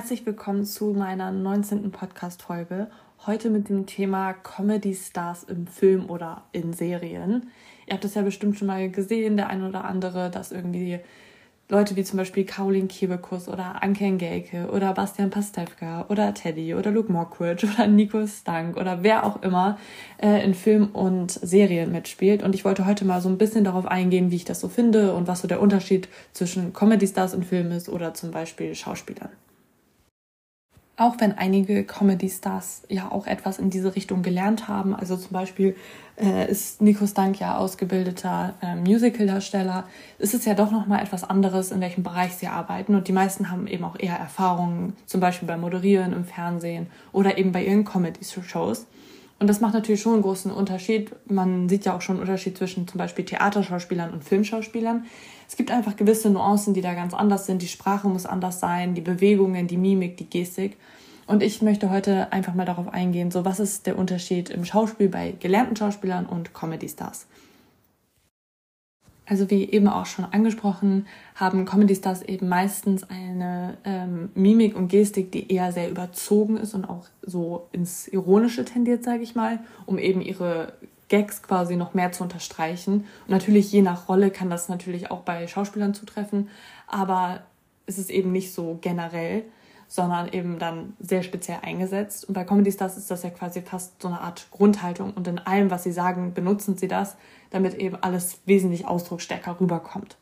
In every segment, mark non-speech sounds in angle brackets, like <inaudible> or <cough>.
Herzlich willkommen zu meiner 19. Podcast-Folge. Heute mit dem Thema Comedy-Stars im Film oder in Serien. Ihr habt das ja bestimmt schon mal gesehen, der eine oder andere, dass irgendwie Leute wie zum Beispiel Caroline Kebekus oder Anke Engelke oder Bastian Pastewka oder Teddy oder Luke Mockridge oder Nico Stank oder wer auch immer äh, in Film und Serien mitspielt. Und ich wollte heute mal so ein bisschen darauf eingehen, wie ich das so finde und was so der Unterschied zwischen Comedy-Stars in Filmen ist oder zum Beispiel Schauspielern. Auch wenn einige Comedy-Stars ja auch etwas in diese Richtung gelernt haben. Also zum Beispiel äh, ist Nico Stank ja ausgebildeter äh, Musical-Darsteller. Ist es ja doch nochmal etwas anderes, in welchem Bereich sie arbeiten. Und die meisten haben eben auch eher Erfahrungen, zum Beispiel beim Moderieren im Fernsehen oder eben bei ihren Comedy-Shows. Und das macht natürlich schon einen großen Unterschied. Man sieht ja auch schon einen Unterschied zwischen zum Beispiel Theaterschauspielern und Filmschauspielern. Es gibt einfach gewisse Nuancen, die da ganz anders sind. Die Sprache muss anders sein, die Bewegungen, die Mimik, die Gestik. Und ich möchte heute einfach mal darauf eingehen, so was ist der Unterschied im Schauspiel bei gelernten Schauspielern und Comedy-Stars. Also wie eben auch schon angesprochen, haben Comedy-Stars eben meistens eine ähm, Mimik und Gestik, die eher sehr überzogen ist und auch so ins Ironische tendiert, sage ich mal, um eben ihre Gags quasi noch mehr zu unterstreichen. Und natürlich je nach Rolle kann das natürlich auch bei Schauspielern zutreffen, aber es ist eben nicht so generell, sondern eben dann sehr speziell eingesetzt. Und bei Comedy Stars ist das ja quasi fast so eine Art Grundhaltung und in allem, was sie sagen, benutzen sie das damit eben alles wesentlich ausdrucksstärker rüberkommt.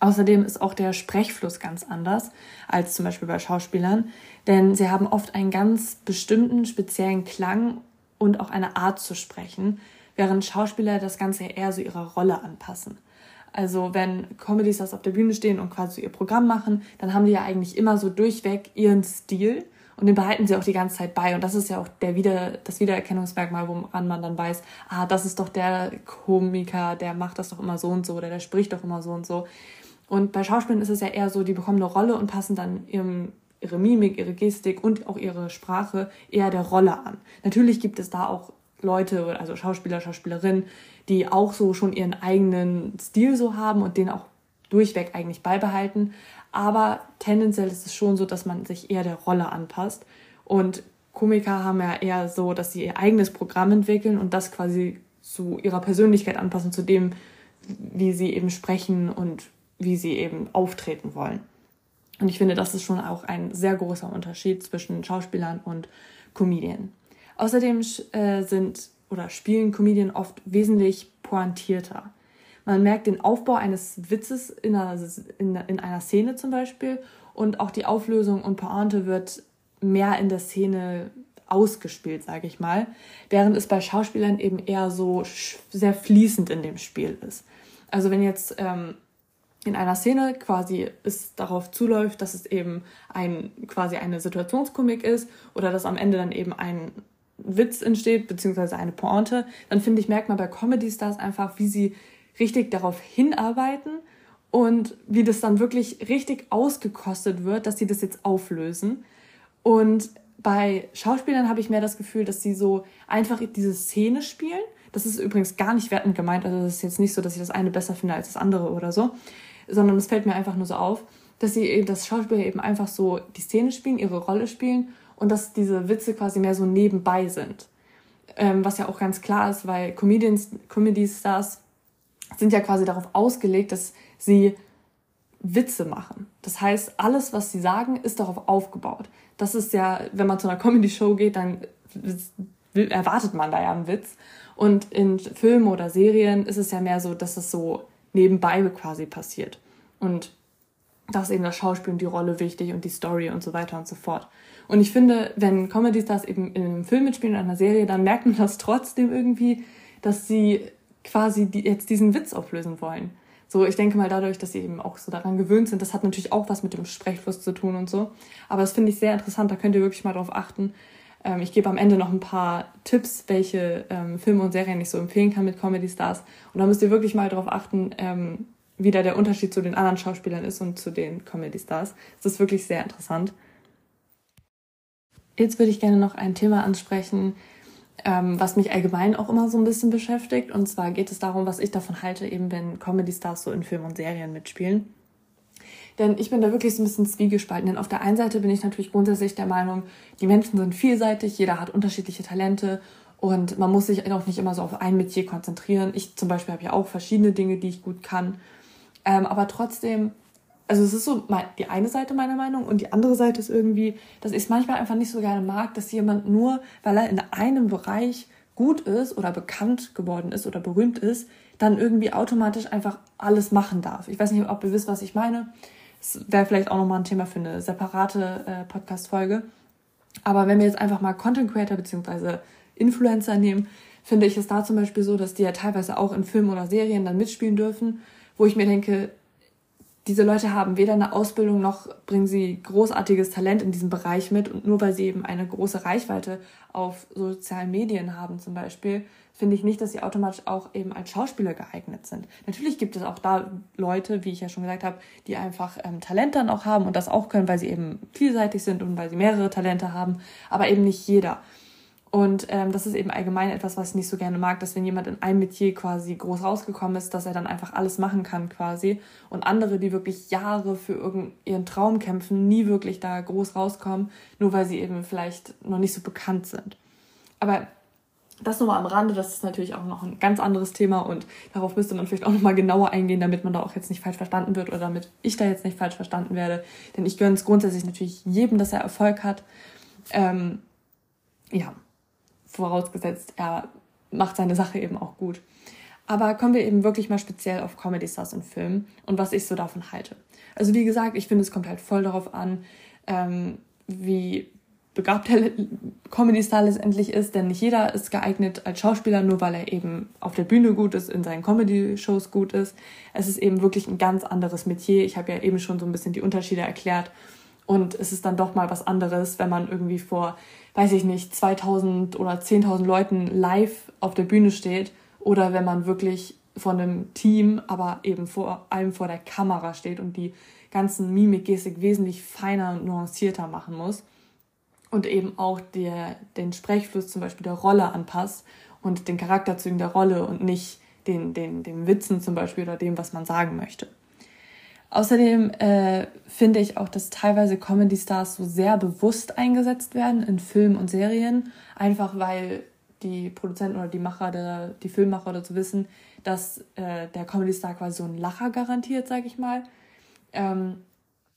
Außerdem ist auch der Sprechfluss ganz anders als zum Beispiel bei Schauspielern, denn sie haben oft einen ganz bestimmten, speziellen Klang und auch eine Art zu sprechen, während Schauspieler das Ganze eher so ihrer Rolle anpassen. Also wenn Comedy-Stars auf der Bühne stehen und quasi ihr Programm machen, dann haben die ja eigentlich immer so durchweg ihren Stil und den behalten sie auch die ganze Zeit bei. Und das ist ja auch der Wieder, das Wiedererkennungsmerkmal, woran man dann weiß, ah, das ist doch der Komiker, der macht das doch immer so und so oder der spricht doch immer so und so. Und bei Schauspielern ist es ja eher so, die bekommen eine Rolle und passen dann ihrem, ihre Mimik, ihre Gestik und auch ihre Sprache eher der Rolle an. Natürlich gibt es da auch Leute, also Schauspieler, Schauspielerinnen, die auch so schon ihren eigenen Stil so haben und den auch durchweg eigentlich beibehalten. Aber tendenziell ist es schon so, dass man sich eher der Rolle anpasst. Und Komiker haben ja eher so, dass sie ihr eigenes Programm entwickeln und das quasi zu ihrer Persönlichkeit anpassen, zu dem, wie sie eben sprechen und wie sie eben auftreten wollen. Und ich finde, das ist schon auch ein sehr großer Unterschied zwischen Schauspielern und Comedien. Außerdem äh, sind oder spielen Comedien oft wesentlich pointierter. Man merkt den Aufbau eines Witzes in einer, in, in einer Szene zum Beispiel und auch die Auflösung und Pointe wird mehr in der Szene ausgespielt, sage ich mal, während es bei Schauspielern eben eher so sehr fließend in dem Spiel ist. Also wenn jetzt ähm, in einer Szene quasi es darauf zuläuft, dass es eben ein quasi eine Situationskomik ist oder dass am Ende dann eben ein Witz entsteht beziehungsweise eine Pointe, dann finde ich merkt man bei Comedy Stars einfach, wie sie richtig darauf hinarbeiten und wie das dann wirklich richtig ausgekostet wird, dass sie das jetzt auflösen. Und bei Schauspielern habe ich mehr das Gefühl, dass sie so einfach diese Szene spielen. Das ist übrigens gar nicht wertend gemeint. Also das ist jetzt nicht so, dass ich das eine besser finde als das andere oder so, sondern es fällt mir einfach nur so auf, dass sie, dass Schauspieler eben einfach so die Szene spielen, ihre Rolle spielen und dass diese Witze quasi mehr so nebenbei sind. Ähm, was ja auch ganz klar ist, weil Comedians, Comedy-Stars sind ja quasi darauf ausgelegt, dass sie Witze machen. Das heißt, alles, was sie sagen, ist darauf aufgebaut. Das ist ja, wenn man zu einer Comedy-Show geht, dann erwartet man da ja einen Witz. Und in Filmen oder Serien ist es ja mehr so, dass es so nebenbei quasi passiert. Und da ist eben das Schauspiel und die Rolle wichtig und die Story und so weiter und so fort. Und ich finde, wenn Comedy-Stars eben in einem Film mitspielen, in einer Serie, dann merkt man das trotzdem irgendwie, dass sie quasi die, jetzt diesen Witz auflösen wollen. So, ich denke mal dadurch, dass sie eben auch so daran gewöhnt sind, das hat natürlich auch was mit dem Sprechfluss zu tun und so. Aber das finde ich sehr interessant, da könnt ihr wirklich mal drauf achten. Ähm, ich gebe am Ende noch ein paar Tipps, welche ähm, Filme und Serien ich so empfehlen kann mit Comedy Stars. Und da müsst ihr wirklich mal drauf achten, ähm, wie da der Unterschied zu den anderen Schauspielern ist und zu den Comedy Stars. Das ist wirklich sehr interessant. Jetzt würde ich gerne noch ein Thema ansprechen, ähm, was mich allgemein auch immer so ein bisschen beschäftigt. Und zwar geht es darum, was ich davon halte, eben wenn Comedy-Stars so in Filmen und Serien mitspielen. Denn ich bin da wirklich so ein bisschen zwiegespalten. Denn auf der einen Seite bin ich natürlich grundsätzlich der Meinung, die Menschen sind vielseitig, jeder hat unterschiedliche Talente und man muss sich auch nicht immer so auf ein Metier konzentrieren. Ich zum Beispiel habe ja auch verschiedene Dinge, die ich gut kann. Ähm, aber trotzdem, also es ist so die eine Seite meiner Meinung und die andere Seite ist irgendwie, dass ich es manchmal einfach nicht so gerne mag, dass jemand nur, weil er in einem Bereich gut ist oder bekannt geworden ist oder berühmt ist, dann irgendwie automatisch einfach alles machen darf. Ich weiß nicht, ob ihr wisst, was ich meine. Das wäre vielleicht auch nochmal ein Thema für eine separate äh, Podcast-Folge. Aber wenn wir jetzt einfach mal Content Creator bzw. Influencer nehmen, finde ich es da zum Beispiel so, dass die ja teilweise auch in Filmen oder Serien dann mitspielen dürfen, wo ich mir denke, diese Leute haben weder eine Ausbildung noch bringen sie großartiges Talent in diesem Bereich mit. Und nur weil sie eben eine große Reichweite auf sozialen Medien haben zum Beispiel, finde ich nicht, dass sie automatisch auch eben als Schauspieler geeignet sind. Natürlich gibt es auch da Leute, wie ich ja schon gesagt habe, die einfach ähm, Talent dann auch haben und das auch können, weil sie eben vielseitig sind und weil sie mehrere Talente haben, aber eben nicht jeder. Und ähm, das ist eben allgemein etwas, was ich nicht so gerne mag, dass wenn jemand in einem Metier quasi groß rausgekommen ist, dass er dann einfach alles machen kann quasi. Und andere, die wirklich Jahre für ihren Traum kämpfen, nie wirklich da groß rauskommen, nur weil sie eben vielleicht noch nicht so bekannt sind. Aber das nur mal am Rande, das ist natürlich auch noch ein ganz anderes Thema und darauf müsste man vielleicht auch noch mal genauer eingehen, damit man da auch jetzt nicht falsch verstanden wird oder damit ich da jetzt nicht falsch verstanden werde. Denn ich gönne es grundsätzlich natürlich jedem, dass er Erfolg hat. Ähm, ja, vorausgesetzt, er macht seine Sache eben auch gut. Aber kommen wir eben wirklich mal speziell auf Comedy Stars und Filmen und was ich so davon halte. Also wie gesagt, ich finde, es kommt halt voll darauf an, ähm, wie begabt der Comedy-Star letztendlich ist, denn nicht jeder ist geeignet als Schauspieler, nur weil er eben auf der Bühne gut ist, in seinen Comedy-Shows gut ist. Es ist eben wirklich ein ganz anderes Metier. Ich habe ja eben schon so ein bisschen die Unterschiede erklärt. Und es ist dann doch mal was anderes, wenn man irgendwie vor weiß ich nicht, 2000 oder 10.000 Leuten live auf der Bühne steht oder wenn man wirklich von einem Team, aber eben vor allem vor der Kamera steht und die ganzen Mimik, Gestik wesentlich feiner und nuancierter machen muss und eben auch der, den Sprechfluss zum Beispiel der Rolle anpasst und den Charakterzügen der Rolle und nicht den, den, den Witzen zum Beispiel oder dem, was man sagen möchte. Außerdem äh, finde ich auch, dass teilweise Comedy-Stars so sehr bewusst eingesetzt werden in Filmen und Serien, einfach weil die Produzenten oder die Macher, der, die Filmmacher oder wissen, dass äh, der Comedy-Star quasi so einen Lacher garantiert, sage ich mal. Ähm,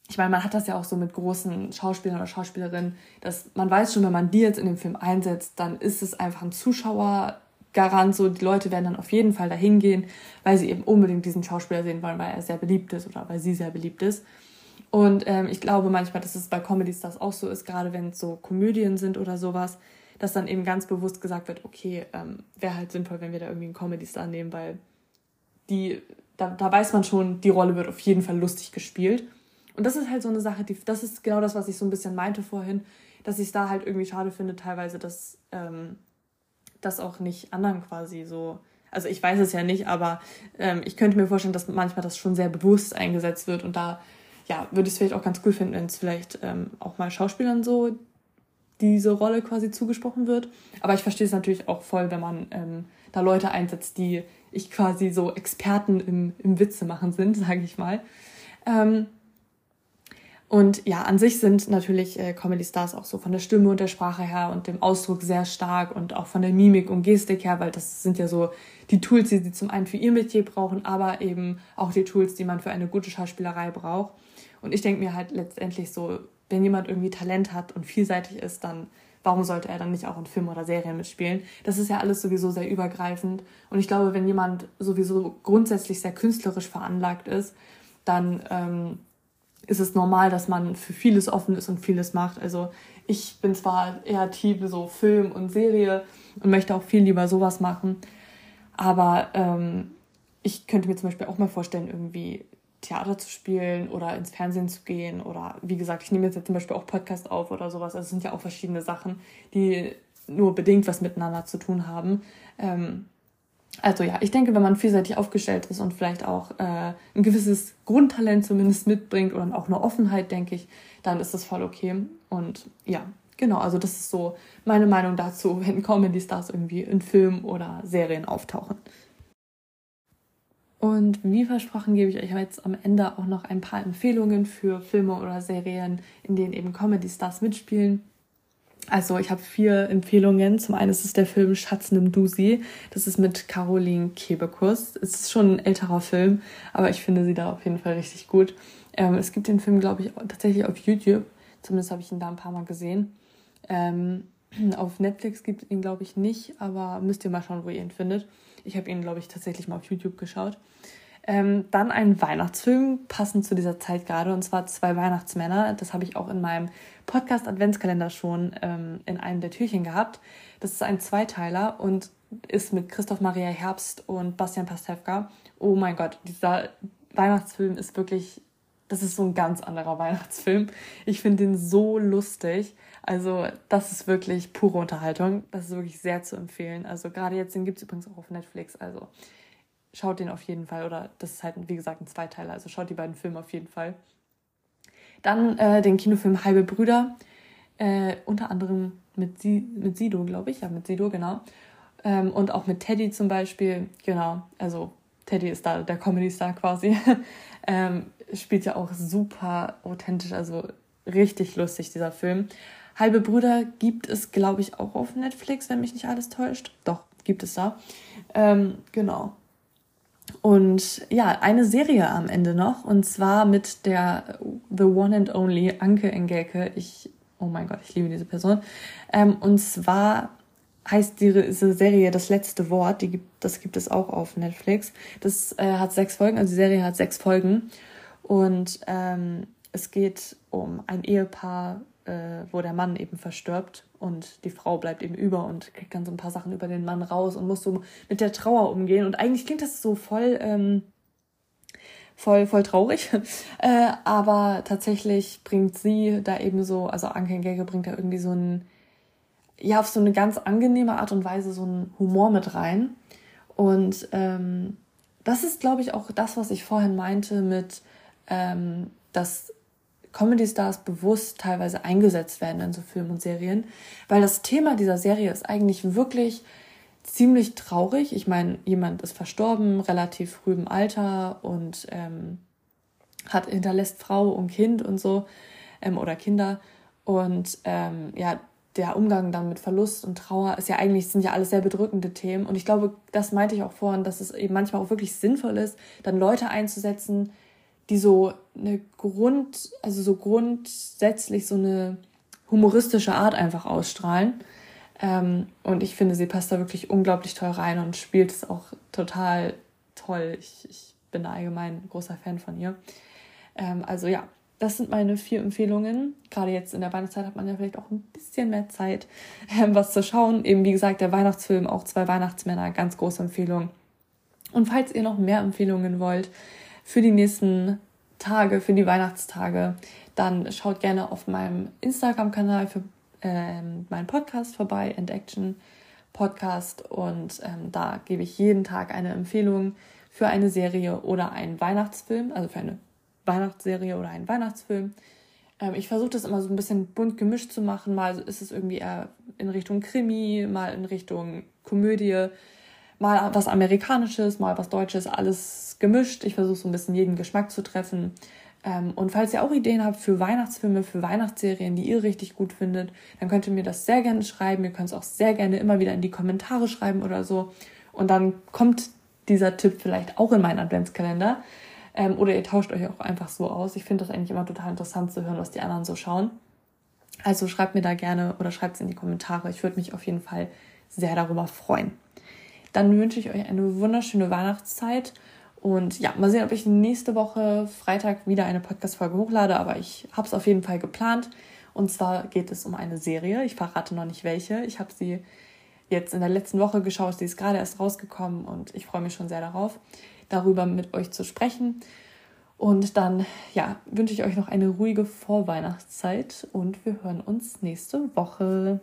ich meine, man hat das ja auch so mit großen Schauspielern oder Schauspielerinnen, dass man weiß schon, wenn man die jetzt in dem Film einsetzt, dann ist es einfach ein Zuschauer, Garant so, die Leute werden dann auf jeden Fall dahin gehen, weil sie eben unbedingt diesen Schauspieler sehen wollen, weil er sehr beliebt ist oder weil sie sehr beliebt ist. Und ähm, ich glaube manchmal, dass es bei Comedy Stars auch so ist, gerade wenn es so Komödien sind oder sowas, dass dann eben ganz bewusst gesagt wird, okay, ähm, wäre halt sinnvoll, wenn wir da irgendwie einen Comedy Star nehmen, weil die, da, da weiß man schon, die Rolle wird auf jeden Fall lustig gespielt. Und das ist halt so eine Sache, die, das ist genau das, was ich so ein bisschen meinte vorhin, dass ich es da halt irgendwie schade finde, teilweise, dass ähm, das auch nicht anderen quasi so. Also ich weiß es ja nicht, aber ähm, ich könnte mir vorstellen, dass manchmal das schon sehr bewusst eingesetzt wird und da ja, würde ich es vielleicht auch ganz cool finden, wenn es vielleicht ähm, auch mal Schauspielern so diese Rolle quasi zugesprochen wird. Aber ich verstehe es natürlich auch voll, wenn man ähm, da Leute einsetzt, die ich quasi so Experten im, im Witze machen sind, <laughs> sage ich mal. Ähm, und ja, an sich sind natürlich äh, Comedy Stars auch so von der Stimme und der Sprache her und dem Ausdruck sehr stark und auch von der Mimik und Gestik her, weil das sind ja so die Tools, die sie zum einen für ihr Metier brauchen, aber eben auch die Tools, die man für eine gute Schauspielerei braucht. Und ich denke mir halt letztendlich so, wenn jemand irgendwie Talent hat und vielseitig ist, dann warum sollte er dann nicht auch in Filmen oder Serien mitspielen? Das ist ja alles sowieso sehr übergreifend. Und ich glaube, wenn jemand sowieso grundsätzlich sehr künstlerisch veranlagt ist, dann ähm, ist es normal, dass man für vieles offen ist und vieles macht. Also ich bin zwar eher Team so Film und Serie und möchte auch viel lieber sowas machen, aber ähm, ich könnte mir zum Beispiel auch mal vorstellen, irgendwie Theater zu spielen oder ins Fernsehen zu gehen oder wie gesagt, ich nehme jetzt zum Beispiel auch Podcast auf oder sowas. Also es sind ja auch verschiedene Sachen, die nur bedingt was miteinander zu tun haben. Ähm, also ja, ich denke, wenn man vielseitig aufgestellt ist und vielleicht auch äh, ein gewisses Grundtalent zumindest mitbringt oder auch eine Offenheit, denke ich, dann ist das voll okay. Und ja, genau, also das ist so meine Meinung dazu, <laughs> wenn Comedy-Stars irgendwie in Filmen oder Serien auftauchen. Und wie versprochen gebe ich euch jetzt am Ende auch noch ein paar Empfehlungen für Filme oder Serien, in denen eben Comedy-Stars mitspielen. Also ich habe vier Empfehlungen. Zum einen ist es der Film Schatz nimm Dusi. Das ist mit Caroline Kebekus. Es ist schon ein älterer Film, aber ich finde sie da auf jeden Fall richtig gut. Ähm, es gibt den Film, glaube ich, tatsächlich auf YouTube. Zumindest habe ich ihn da ein paar Mal gesehen. Ähm, <clears throat> auf Netflix gibt es ihn, glaube ich, nicht, aber müsst ihr mal schauen, wo ihr ihn findet. Ich habe ihn, glaube ich, tatsächlich mal auf YouTube geschaut. Ähm, dann ein Weihnachtsfilm, passend zu dieser Zeit gerade, und zwar zwei Weihnachtsmänner. Das habe ich auch in meinem Podcast Adventskalender schon ähm, in einem der Türchen gehabt. Das ist ein Zweiteiler und ist mit Christoph Maria Herbst und Bastian Pastewka. Oh mein Gott, dieser Weihnachtsfilm ist wirklich, das ist so ein ganz anderer Weihnachtsfilm. Ich finde den so lustig. Also das ist wirklich pure Unterhaltung. Das ist wirklich sehr zu empfehlen. Also gerade jetzt, den gibt es übrigens auch auf Netflix. Also schaut den auf jeden Fall. Oder das ist halt, wie gesagt, ein Zweiteiler. Also schaut die beiden Filme auf jeden Fall. Dann äh, den Kinofilm Halbe Brüder. Äh, unter anderem mit, Sie mit Sido, glaube ich. Ja, mit Sido, genau. Ähm, und auch mit Teddy zum Beispiel. Genau. Also Teddy ist da der Comedy-Star quasi. <laughs> ähm, spielt ja auch super authentisch. Also richtig lustig, dieser Film. Halbe Brüder gibt es, glaube ich, auch auf Netflix, wenn mich nicht alles täuscht. Doch, gibt es da. Ähm, genau. Und ja, eine Serie am Ende noch, und zwar mit der The One and Only Anke Engelke. Ich, oh mein Gott, ich liebe diese Person. Ähm, und zwar heißt diese Serie Das letzte Wort, die gibt, das gibt es auch auf Netflix. Das äh, hat sechs Folgen, also die Serie hat sechs Folgen. Und ähm, es geht um ein Ehepaar, äh, wo der Mann eben verstirbt und die Frau bleibt eben über und kriegt dann so ein paar Sachen über den Mann raus und muss so mit der Trauer umgehen. Und eigentlich klingt das so voll, ähm, voll, voll traurig. <laughs> äh, aber tatsächlich bringt sie da eben so, also Anke Gege bringt da irgendwie so ein, ja, auf so eine ganz angenehme Art und Weise so einen Humor mit rein. Und ähm, das ist, glaube ich, auch das, was ich vorhin meinte mit, ähm, dass Comedy-Stars bewusst teilweise eingesetzt werden in so Filmen und Serien, weil das Thema dieser Serie ist eigentlich wirklich ziemlich traurig. Ich meine, jemand ist verstorben, relativ früh im Alter und ähm, hat hinterlässt Frau und Kind und so ähm, oder Kinder und ähm, ja der Umgang dann mit Verlust und Trauer ist ja eigentlich sind ja alles sehr bedrückende Themen und ich glaube, das meinte ich auch vorhin, dass es eben manchmal auch wirklich sinnvoll ist, dann Leute einzusetzen, die so eine Grund, also so grundsätzlich so eine humoristische Art einfach ausstrahlen. Ähm, und ich finde, sie passt da wirklich unglaublich toll rein und spielt es auch total toll. Ich, ich bin da allgemein ein großer Fan von ihr. Ähm, also ja, das sind meine vier Empfehlungen. Gerade jetzt in der Weihnachtszeit hat man ja vielleicht auch ein bisschen mehr Zeit, ähm, was zu schauen. Eben wie gesagt, der Weihnachtsfilm, auch zwei Weihnachtsmänner, ganz große Empfehlung. Und falls ihr noch mehr Empfehlungen wollt, für die nächsten Tage, für die Weihnachtstage, dann schaut gerne auf meinem Instagram-Kanal für ähm, meinen Podcast vorbei, End Action Podcast. Und ähm, da gebe ich jeden Tag eine Empfehlung für eine Serie oder einen Weihnachtsfilm, also für eine Weihnachtsserie oder einen Weihnachtsfilm. Ähm, ich versuche das immer so ein bisschen bunt gemischt zu machen. Mal ist es irgendwie eher in Richtung Krimi, mal in Richtung Komödie mal was Amerikanisches, mal was Deutsches, alles gemischt. Ich versuche so ein bisschen jeden Geschmack zu treffen. Ähm, und falls ihr auch Ideen habt für Weihnachtsfilme, für Weihnachtsserien, die ihr richtig gut findet, dann könnt ihr mir das sehr gerne schreiben. Ihr könnt es auch sehr gerne immer wieder in die Kommentare schreiben oder so. Und dann kommt dieser Tipp vielleicht auch in meinen Adventskalender. Ähm, oder ihr tauscht euch auch einfach so aus. Ich finde das eigentlich immer total interessant zu hören, was die anderen so schauen. Also schreibt mir da gerne oder schreibt es in die Kommentare. Ich würde mich auf jeden Fall sehr darüber freuen. Dann wünsche ich euch eine wunderschöne Weihnachtszeit. Und ja, mal sehen, ob ich nächste Woche Freitag wieder eine Podcast-Folge hochlade, aber ich habe es auf jeden Fall geplant. Und zwar geht es um eine Serie. Ich verrate noch nicht welche. Ich habe sie jetzt in der letzten Woche geschaut. Sie ist gerade erst rausgekommen und ich freue mich schon sehr darauf, darüber mit euch zu sprechen. Und dann, ja, wünsche ich euch noch eine ruhige Vorweihnachtszeit und wir hören uns nächste Woche.